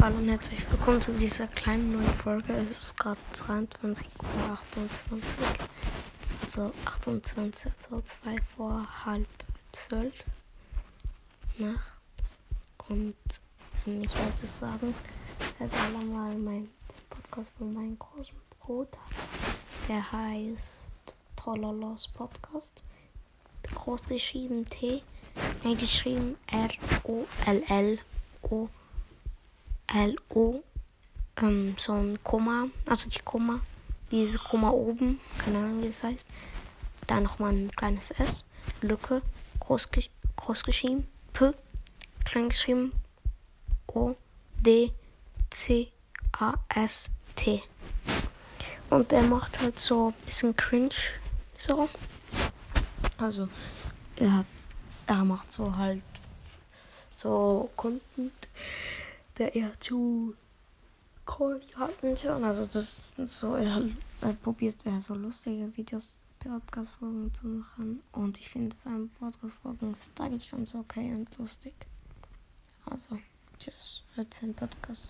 Hallo und herzlich willkommen zu dieser kleinen neuen Folge. Es ist gerade 23.28 Uhr. Also 28, also 2 vor halb 12 nachts. Und ich wollte sagen, alle mal meinen Podcast von meinem großen Bruder. Der heißt Trollolos Podcast. Groß geschrieben T, eingeschrieben R-O-L-L-O. L-O, ähm, so ein Komma, also die Komma, dieses Komma oben, keine Ahnung wie das heißt. Dann nochmal ein kleines S, Lücke, groß, geschrieben, P, klein geschrieben, O, D, C, A, S, T. Und er macht halt so ein bisschen cringe, so. Also, er, er macht so halt so Content der eher zu schon. Also das ist so, er, er probiert er so lustige Videos, Podcast-Folgen zu machen. Und ich finde seine Podcast-Folgen sind eigentlich schon so okay und lustig. Also, tschüss, hört seinen Podcast.